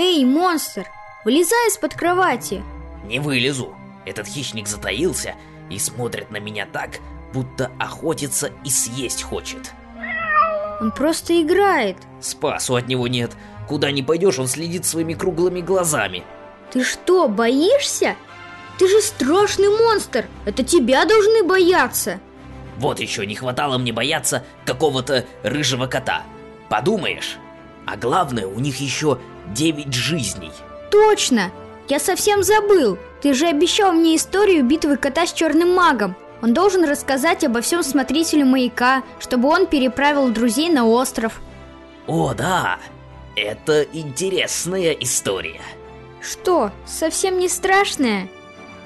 Эй, монстр, вылезай из-под кровати! Не вылезу! Этот хищник затаился и смотрит на меня так, будто охотится и съесть хочет. Он просто играет. Спасу от него нет. Куда ни пойдешь, он следит своими круглыми глазами. Ты что, боишься? Ты же страшный монстр! Это тебя должны бояться! Вот еще не хватало мне бояться какого-то рыжего кота. Подумаешь А главное, у них еще девять жизней. Точно! Я совсем забыл! Ты же обещал мне историю битвы кота с черным магом. Он должен рассказать обо всем смотрителю маяка Чтобы он переправил друзей на остров. О, да, это интересная история. Что, совсем не страшная?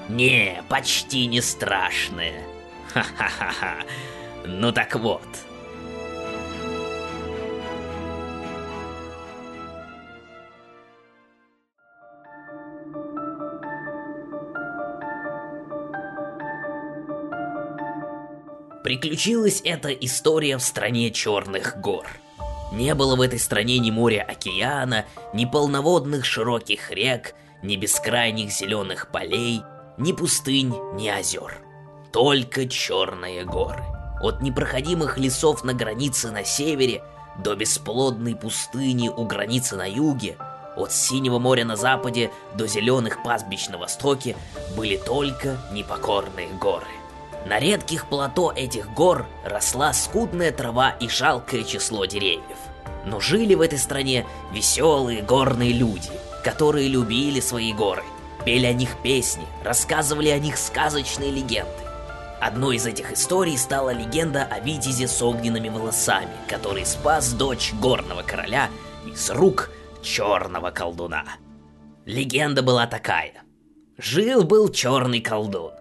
Не, почти не страшная. Ха-ха-ха-ха. Ну так вот Приключилась эта история в стране Черных гор. Не было в этой стране ни моря океана, ни полноводных широких рек, ни бескрайних зеленых полей, ни пустынь, ни озер. Только черные горы. От непроходимых лесов на границе на севере до бесплодной пустыни у границы на юге, от синего моря на западе до зеленых пастбищ на востоке были только непокорные горы. На редких плато этих гор росла скудная трава и жалкое число деревьев. Но жили в этой стране веселые горные люди, которые любили свои горы, пели о них песни, рассказывали о них сказочные легенды. Одной из этих историй стала легенда о Витязе с огненными волосами, который спас дочь горного короля из рук черного колдуна. Легенда была такая. Жил-был черный колдун.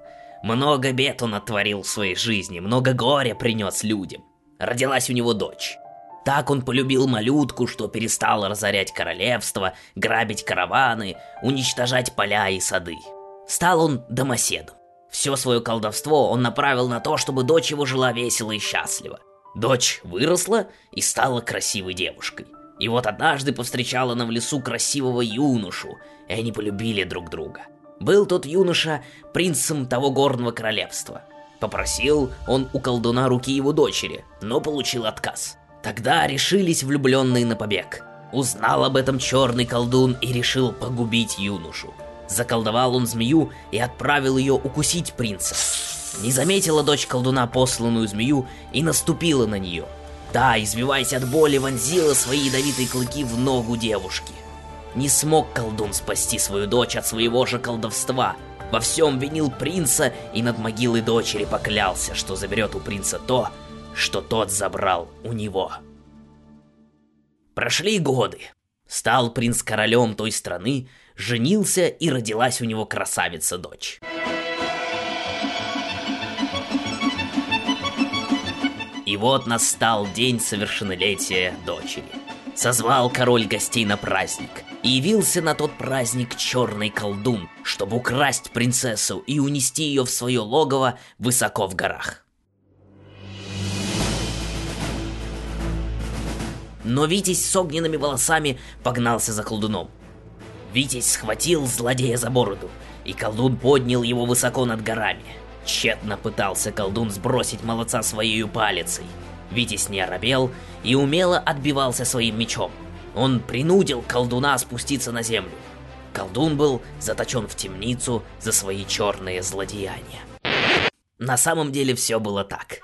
Много бед он отворил в своей жизни, много горя принес людям. Родилась у него дочь. Так он полюбил малютку, что перестал разорять королевство, грабить караваны, уничтожать поля и сады. Стал он домоседом. Все свое колдовство он направил на то, чтобы дочь его жила весело и счастливо. Дочь выросла и стала красивой девушкой. И вот однажды повстречала она в лесу красивого юношу, и они полюбили друг друга. Был тот юноша принцем того горного королевства. Попросил он у колдуна руки его дочери, но получил отказ. Тогда решились влюбленные на побег. Узнал об этом черный колдун и решил погубить юношу. Заколдовал он змею и отправил ее укусить принца. Не заметила дочь колдуна посланную змею и наступила на нее. Да, извиваясь от боли, вонзила свои ядовитые клыки в ногу девушки. Не смог колдун спасти свою дочь от своего же колдовства. Во всем винил принца и над могилой дочери поклялся, что заберет у принца то, что тот забрал у него. Прошли годы. Стал принц королем той страны, женился и родилась у него красавица-дочь. И вот настал день совершеннолетия дочери. Созвал король гостей на праздник. И явился на тот праздник черный колдун, чтобы украсть принцессу и унести ее в свое логово высоко в горах. Но Витязь с огненными волосами погнался за колдуном. Витязь схватил злодея за бороду, и колдун поднял его высоко над горами. Тщетно пытался колдун сбросить молодца своей палицей. Витязь не оробел и умело отбивался своим мечом. Он принудил колдуна спуститься на землю. Колдун был заточен в темницу за свои черные злодеяния. На самом деле все было так.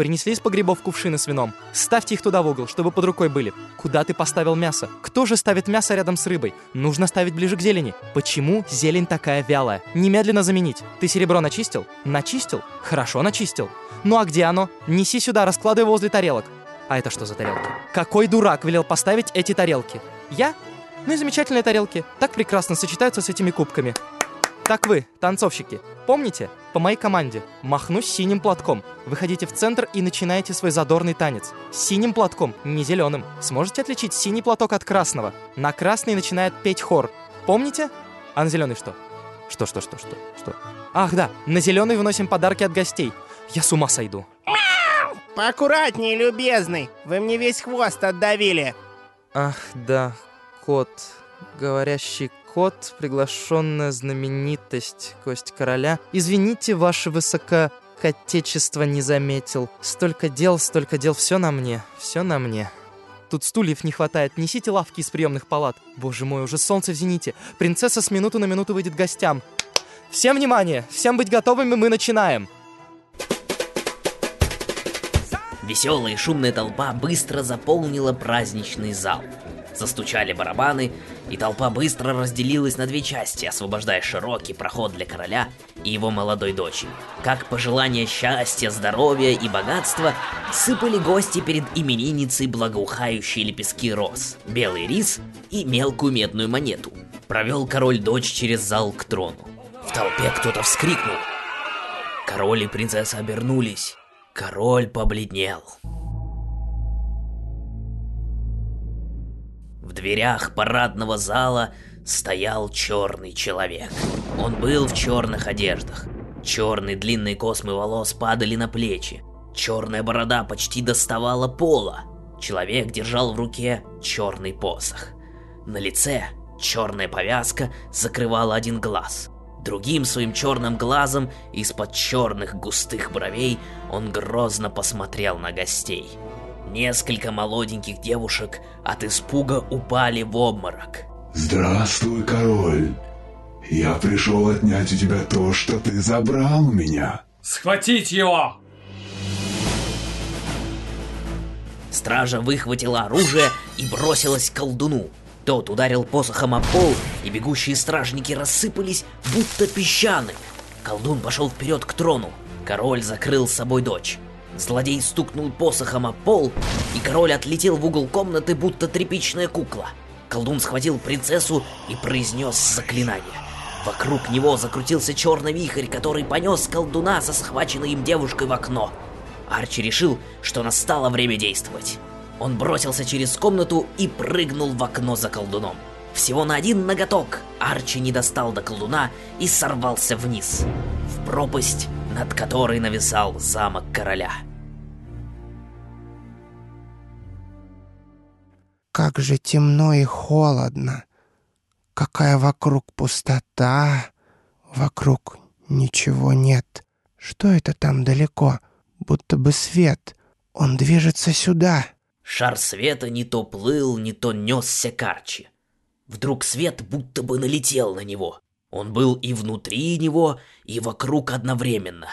Принесли из погребов кувшины с вином. Ставьте их туда в угол, чтобы под рукой были. Куда ты поставил мясо? Кто же ставит мясо рядом с рыбой? Нужно ставить ближе к зелени. Почему зелень такая вялая? Немедленно заменить. Ты серебро начистил? Начистил? Хорошо начистил. Ну а где оно? Неси сюда, раскладывай возле тарелок. А это что за тарелки? Какой дурак велел поставить эти тарелки? Я? Ну и замечательные тарелки. Так прекрасно сочетаются с этими кубками. Так вы, танцовщики, помните? По моей команде. Махну синим платком. Выходите в центр и начинаете свой задорный танец. Синим платком, не зеленым. Сможете отличить синий платок от красного? На красный начинает петь хор. Помните? А на зеленый что? Что, что, что, что, что? Ах, да, на зеленый выносим подарки от гостей. Я с ума сойду. Поаккуратнее, любезный. Вы мне весь хвост отдавили. Ах, да, кот. Говорящий кот, приглашенная знаменитость, кость короля. Извините, ваше высококотечество не заметил. Столько дел, столько дел, все на мне, все на мне. Тут стульев не хватает, несите лавки из приемных палат. Боже мой, уже солнце в зените. Принцесса с минуты на минуту выйдет гостям. Всем внимание, всем быть готовыми, мы начинаем. Веселая и шумная толпа быстро заполнила праздничный зал. Застучали барабаны, и толпа быстро разделилась на две части, освобождая широкий проход для короля и его молодой дочери. Как пожелания счастья, здоровья и богатства, сыпали гости перед именинницей благоухающие лепестки роз, белый рис и мелкую медную монету. Провел король дочь через зал к трону. В толпе кто-то вскрикнул. Король и принцесса обернулись. Король побледнел. В дверях парадного зала стоял черный человек. Он был в черных одеждах. Черные длинные космы волос падали на плечи. Черная борода почти доставала пола. Человек держал в руке черный посох. На лице черная повязка закрывала один глаз. Другим своим черным глазом из-под черных густых бровей он грозно посмотрел на гостей. Несколько молоденьких девушек от испуга упали в обморок. Здравствуй, король. Я пришел отнять у тебя то, что ты забрал у меня. Схватить его! Стража выхватила оружие и бросилась к колдуну. Тот ударил посохом о пол, и бегущие стражники рассыпались, будто песчаны. Колдун пошел вперед к трону. Король закрыл с собой дочь. Злодей стукнул посохом о пол, и король отлетел в угол комнаты, будто тряпичная кукла. Колдун схватил принцессу и произнес заклинание. Вокруг него закрутился черный вихрь, который понес колдуна со схваченной им девушкой в окно. Арчи решил, что настало время действовать. Он бросился через комнату и прыгнул в окно за колдуном. Всего на один ноготок Арчи не достал до колдуна и сорвался вниз, в пропасть, над которой нависал замок короля. Как же темно и холодно. Какая вокруг пустота. Вокруг ничего нет. Что это там далеко? Будто бы свет. Он движется сюда. Шар света не то плыл, не то несся к Арчи. Вдруг свет будто бы налетел на него. Он был и внутри него, и вокруг одновременно.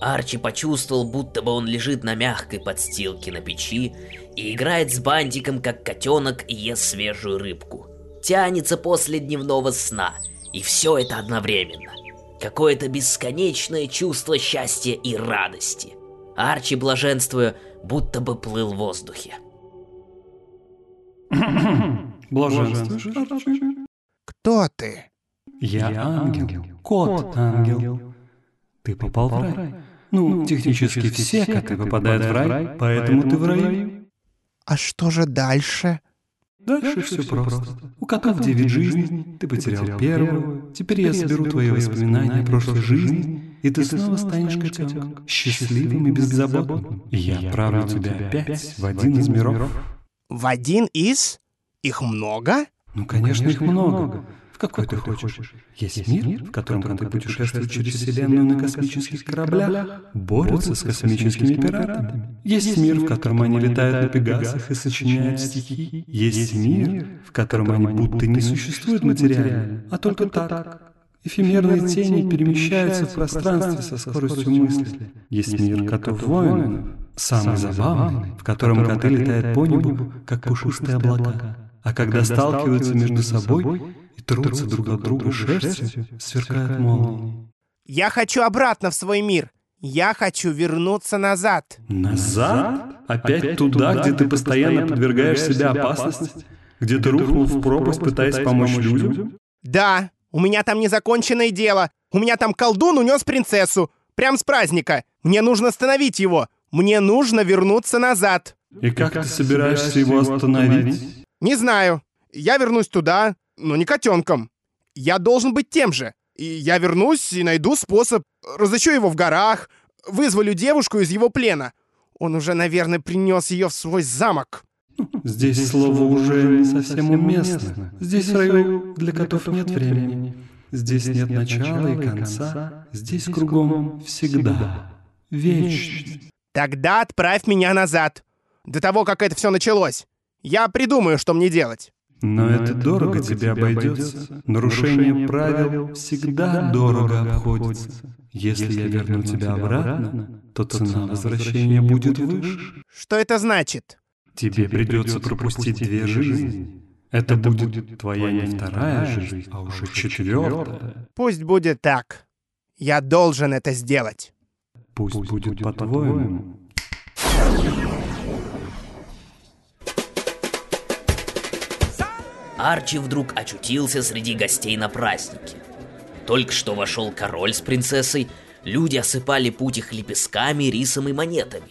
Арчи почувствовал, будто бы он лежит на мягкой подстилке на печи и играет с бантиком, как котенок и ест свежую рыбку. Тянется после дневного сна, и все это одновременно. Какое-то бесконечное чувство счастья и радости. Арчи, блаженствуя, будто бы плыл в воздухе. Блаженствуешь, Арчи? Кто ты? Я ангел, кот-ангел. Ты попал в рай. Ну, технически все коты попадают в рай, поэтому ты в раю. А что же дальше? Дальше все просто. У котов девять жизней, ты потерял первую. Теперь я соберу твои воспоминания прошлой жизни, и ты снова станешь котенком, счастливым и беззаботным. И я отправлю тебя опять в один из миров. В один из? Их много? Ну, конечно, их много. В какой ты хочешь? Есть мир, в котором коты путешествуют через Вселенную на космических кораблях, борются с космическими пиратами. Есть мир, в котором они летают на пегасах и сочиняют стихи. Есть мир, в котором они будто не существуют материально, а только так. Эфемерные тени перемещаются в пространстве со скоростью мысли. Есть мир котов-воинов, самый забавный, в котором коты летают по небу, как пушистые облака. А когда сталкиваются между собой и трутся друг от друга шерстью, сверкают молнии. Я хочу обратно в свой мир. Я хочу вернуться назад. Назад? Опять туда, где ты постоянно подвергаешь себя опасности? Где ты рухнул в пропасть, пытаясь помочь людям? Да, у меня там незаконченное дело. У меня там колдун унес принцессу. Прям с праздника. Мне нужно остановить его. Мне нужно вернуться назад. И как ты собираешься его остановить? Не знаю. Я вернусь туда, но не котенком. Я должен быть тем же. И я вернусь и найду способ. Разыщу его в горах, вызволю девушку из его плена. Он уже, наверное, принес ее в свой замок. Здесь слово уже не совсем уместно. Здесь раю для котов нет времени. Здесь нет начала и конца. Здесь кругом всегда. Вечно. Тогда отправь меня назад. До того, как это все началось. Я придумаю, что мне делать. Но это дорого тебе обойдется. Нарушение правил всегда дорого обходится. Если я верну тебя обратно, то цена возвращения будет выше. Что это значит? Тебе придется пропустить две жизни. Это будет твоя не вторая жизнь, а уже четвертая. Пусть будет так. Я должен это сделать. Пусть будет по-твоему. Арчи вдруг очутился среди гостей на празднике. Только что вошел король с принцессой, люди осыпали путь их лепестками, рисом и монетами.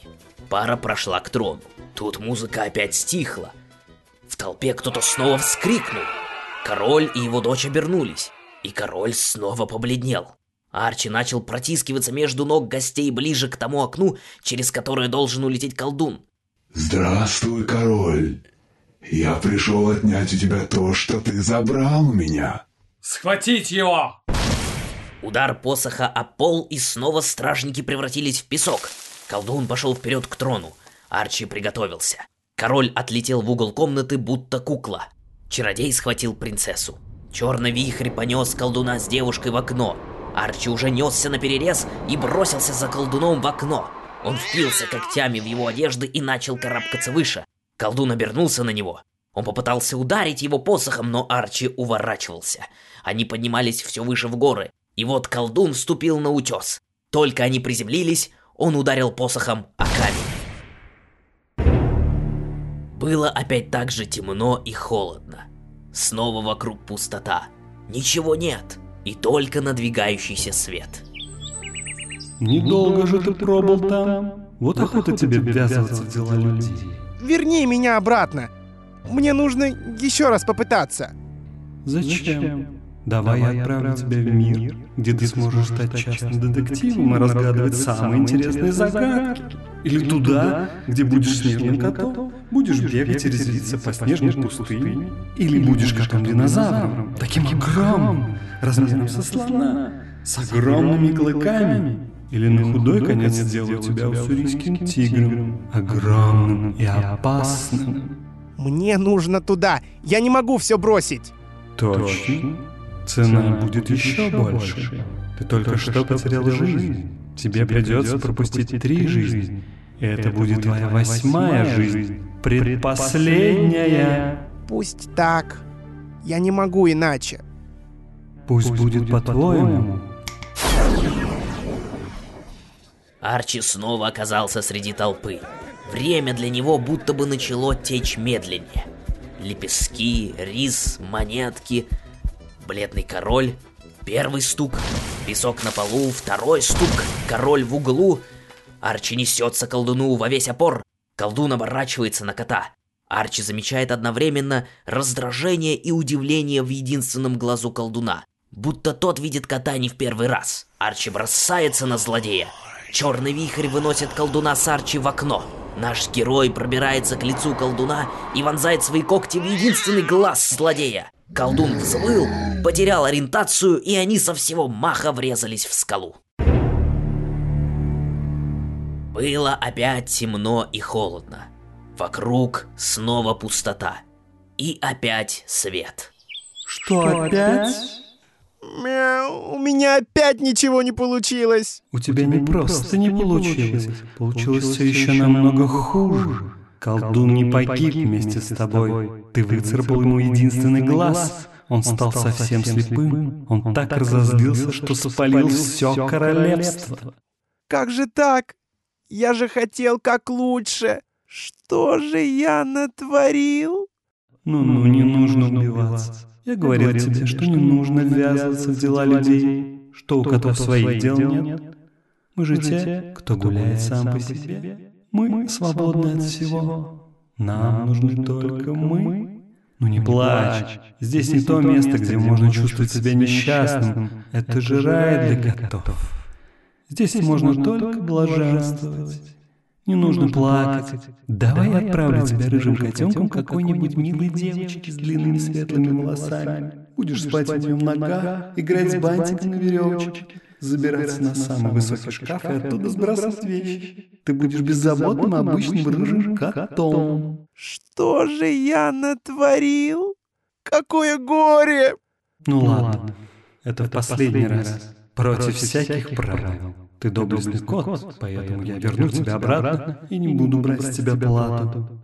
Пара прошла к трону. Тут музыка опять стихла. В толпе кто-то снова вскрикнул. Король и его дочь обернулись, и король снова побледнел. Арчи начал протискиваться между ног гостей ближе к тому окну, через которое должен улететь колдун. Здравствуй, король. Я пришел отнять у тебя то, что ты забрал у меня. Схватить его! Удар посоха о пол, и снова стражники превратились в песок. Колдун пошел вперед к трону. Арчи приготовился. Король отлетел в угол комнаты, будто кукла. Чародей схватил принцессу. Черный вихрь понес колдуна с девушкой в окно. Арчи уже несся на перерез и бросился за колдуном в окно. Он впился когтями в его одежды и начал карабкаться выше. Колдун обернулся на него. Он попытался ударить его посохом, но Арчи уворачивался. Они поднимались все выше в горы. И вот колдун вступил на утес. Только они приземлились, он ударил посохом о камень. Было опять так же темно и холодно. Снова вокруг пустота. Ничего нет, и только надвигающийся свет. Недолго же ты пробыл там. Вот охота тебе ввязываться в дела людей. Верни меня обратно. Мне нужно еще раз попытаться. Зачем? Давай я отправлю тебя в мир, где ты сможешь стать частным детективом и разгадывать самые интересные загадки. Или туда, где будешь снежным котом, будешь бегать и резвиться по снежной пустыне. Или будешь котом-динозавром, таким огромным, размером со слона, с огромными клыками. Или на худой конец сделаю тебя уссурийским тигром, огромным и опасным. Мне нужно туда. Я не могу все бросить. Точно. Цена будет еще больше. Ты только что потерял жизнь. Тебе придется пропустить три жизни. И это будет твоя восьмая жизнь. Предпоследняя. Пусть так. Я не могу иначе. Пусть будет по-твоему. Арчи снова оказался среди толпы. Время для него будто бы начало течь медленнее. Лепестки, рис, монетки, бледный король, первый стук, песок на полу, второй стук, король в углу. Арчи несется колдуну во весь опор. Колдун оборачивается на кота. Арчи замечает одновременно раздражение и удивление в единственном глазу колдуна. Будто тот видит кота не в первый раз. Арчи бросается на злодея. Черный вихрь выносит колдуна с Арчи в окно. Наш герой пробирается к лицу колдуна и вонзает свои когти в единственный глаз злодея. Колдун взвыл, потерял ориентацию, и они со всего маха врезались в скалу. Было опять темно и холодно. Вокруг снова пустота. И опять свет. Что опять? Мяу, у меня опять ничего не получилось. У тебя не просто не получилось. Получилось все еще намного хуже. Колдун не погиб вместе с тобой. Ты выцарапал ему единственный глаз. Он стал совсем слепым. Он так разозлился, что спалил все королевство. Как же так? Я же хотел как лучше. Что же я натворил? Ну-ну, не нужно убиваться. Я говорил тебе, что не нужно ввязываться в дела людей, что у котов своих дел нет. Мы же те, кто гуляет сам по себе. Мы свободны от всего. Нам нужны только мы. Ну не плачь. Здесь не то место, где можно чувствовать себя несчастным. Это же рай для котов. Здесь можно только блаженствовать. Не нужно плакать. Давай я отправлю тебя рыжим котенком какой-нибудь милой девочке с длинными светлыми волосами. Будешь спать в нем нога, играть с бантиком на веревочке, забираться на самый высокий шкаф и оттуда сбрасывать вещи. Ты будешь беззаботным обычным рыжим котом. Что же я натворил? Какое горе! Ну ладно, это в последний раз. Против всяких правил. Ты доблестный кот, поэтому я верну тебя обратно и не буду брать с тебя плату.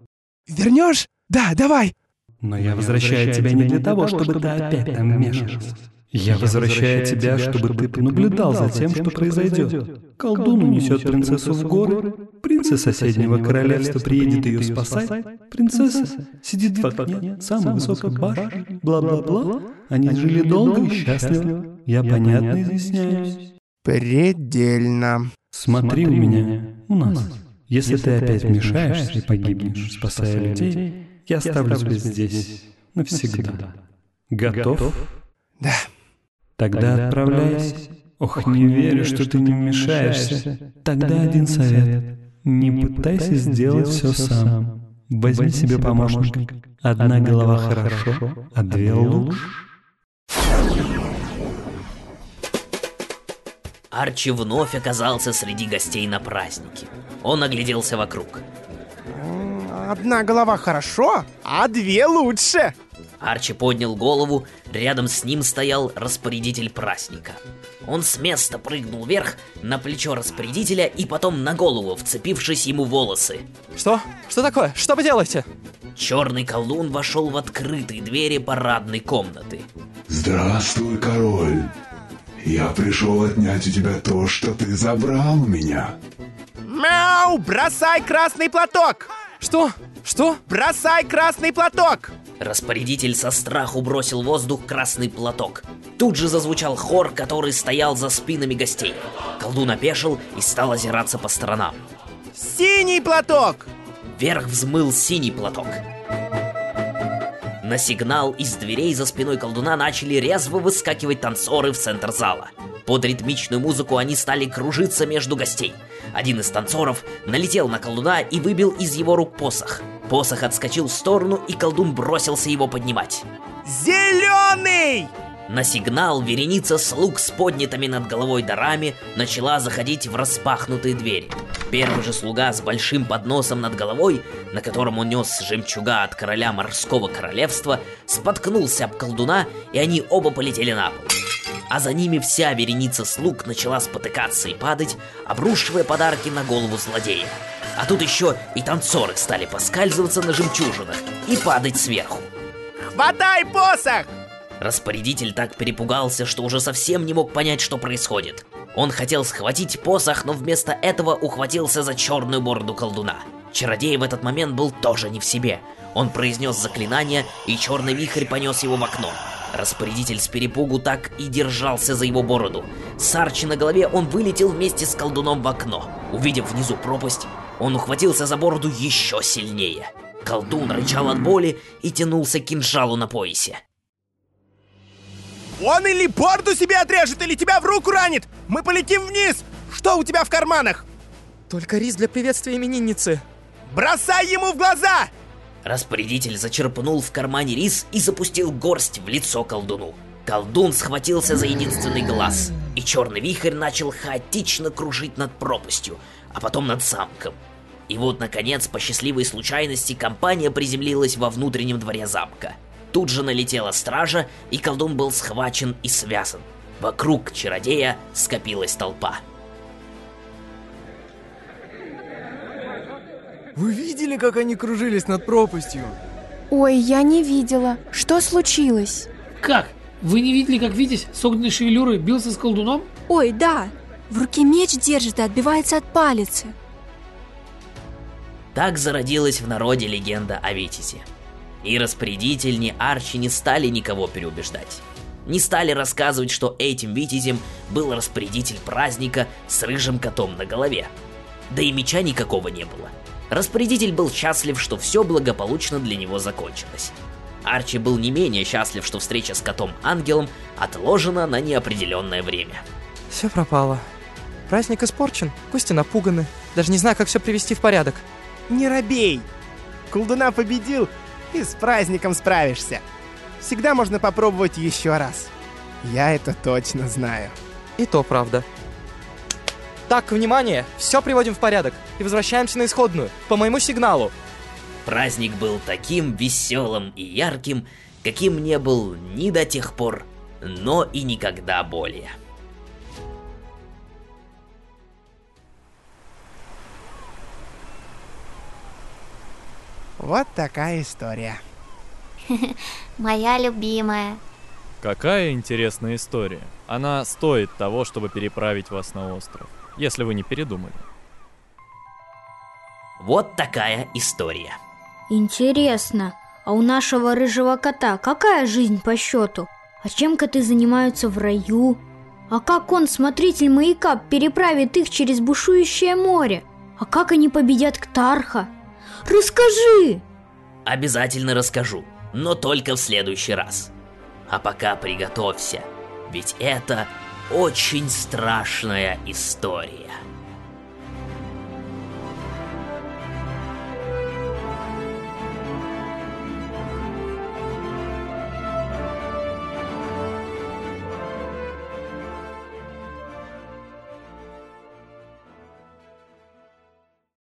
Вернешь? Да, давай. Но я возвращаю тебя не для того, чтобы ты опять там вмешивался. Я возвращаю тебя, чтобы ты понаблюдал за тем, что произойдет. Колдун унесет принцессу в горы, принц соседнего королевства приедет ее спасать, принцесса сидит в окне самой высокой башни, бла-бла-бла. Они жили долго и счастливо. Я понятно изъясняюсь. Предельно. Смотри у меня, у нас. Если ты опять вмешаешься и погибнешь, спасая людей, я оставлю тебя здесь навсегда. Готов? Да. Тогда отправляйся. Ох, не верю, что ты не вмешаешься. Тогда один совет. Не пытайся сделать все сам. Возьми себе помощника. Одна голова хорошо, а две лучше. Арчи вновь оказался среди гостей на празднике. Он огляделся вокруг. Одна голова хорошо, а две лучше. Арчи поднял голову, рядом с ним стоял распорядитель праздника. Он с места прыгнул вверх на плечо распорядителя и потом на голову, вцепившись ему волосы. Что? Что такое? Что вы делаете? Черный колдун вошел в открытые двери парадной комнаты. Здравствуй, король. Я пришел отнять у тебя то, что ты забрал у меня. Мяу! Бросай красный платок! Что? Что? Бросай красный платок! Распорядитель со страху бросил в воздух красный платок. Тут же зазвучал хор, который стоял за спинами гостей. Колдун опешил и стал озираться по сторонам. Синий платок! Вверх взмыл синий платок. На сигнал из дверей за спиной колдуна начали резво выскакивать танцоры в центр зала. Под ритмичную музыку они стали кружиться между гостей. Один из танцоров налетел на колдуна и выбил из его рук посох. Посох отскочил в сторону, и колдун бросился его поднимать. Зеленый! На сигнал вереница слуг с поднятыми над головой дарами начала заходить в распахнутые двери. Первый же слуга с большим подносом над головой, на котором он нес жемчуга от короля морского королевства, споткнулся об колдуна, и они оба полетели на пол. А за ними вся вереница слуг начала спотыкаться и падать, обрушивая подарки на голову злодея. А тут еще и танцоры стали поскальзываться на жемчужинах и падать сверху. Хватай посох! Распорядитель так перепугался, что уже совсем не мог понять, что происходит. Он хотел схватить посох, но вместо этого ухватился за черную бороду колдуна. Чародей в этот момент был тоже не в себе. Он произнес заклинание, и черный вихрь понес его в окно. Распорядитель с перепугу так и держался за его бороду. С арчи на голове он вылетел вместе с колдуном в окно. Увидев внизу пропасть, он ухватился за бороду еще сильнее. Колдун рычал от боли и тянулся к кинжалу на поясе. Он или бороду себе отрежет, или тебя в руку ранит! Мы полетим вниз! Что у тебя в карманах? Только рис для приветствия именинницы. Бросай ему в глаза! Распорядитель зачерпнул в кармане рис и запустил горсть в лицо колдуну. Колдун схватился за единственный глаз, и черный вихрь начал хаотично кружить над пропастью, а потом над замком. И вот, наконец, по счастливой случайности, компания приземлилась во внутреннем дворе замка. Тут же налетела стража, и колдун был схвачен и связан. Вокруг чародея скопилась толпа. Вы видели, как они кружились над пропастью? Ой, я не видела. Что случилось? Как? Вы не видели, как Витязь с огненной шевелюрой бился с колдуном? Ой, да. В руке меч держит и отбивается от палицы. Так зародилась в народе легенда о Витязе. И распорядитель, ни Арчи не стали никого переубеждать. Не стали рассказывать, что этим Витязем был распорядитель праздника с рыжим котом на голове. Да и меча никакого не было. Распорядитель был счастлив, что все благополучно для него закончилось. Арчи был не менее счастлив, что встреча с котом-ангелом отложена на неопределенное время. Все пропало. Праздник испорчен, гости напуганы. Даже не знаю, как все привести в порядок. Не робей! Колдуна победил, и с праздником справишься. Всегда можно попробовать еще раз. Я это точно знаю. И то правда. Так, внимание! Все приводим в порядок и возвращаемся на исходную, по моему сигналу. Праздник был таким веселым и ярким, каким не был ни до тех пор, но и никогда более. Вот такая история. Моя любимая. Какая интересная история. Она стоит того, чтобы переправить вас на остров, если вы не передумали. Вот такая история. Интересно, а у нашего рыжего кота какая жизнь по счету? А чем коты занимаются в раю? А как он, смотритель маяка, переправит их через бушующее море? А как они победят Ктарха? Расскажи! Обязательно расскажу, но только в следующий раз. А пока приготовься, ведь это очень страшная история.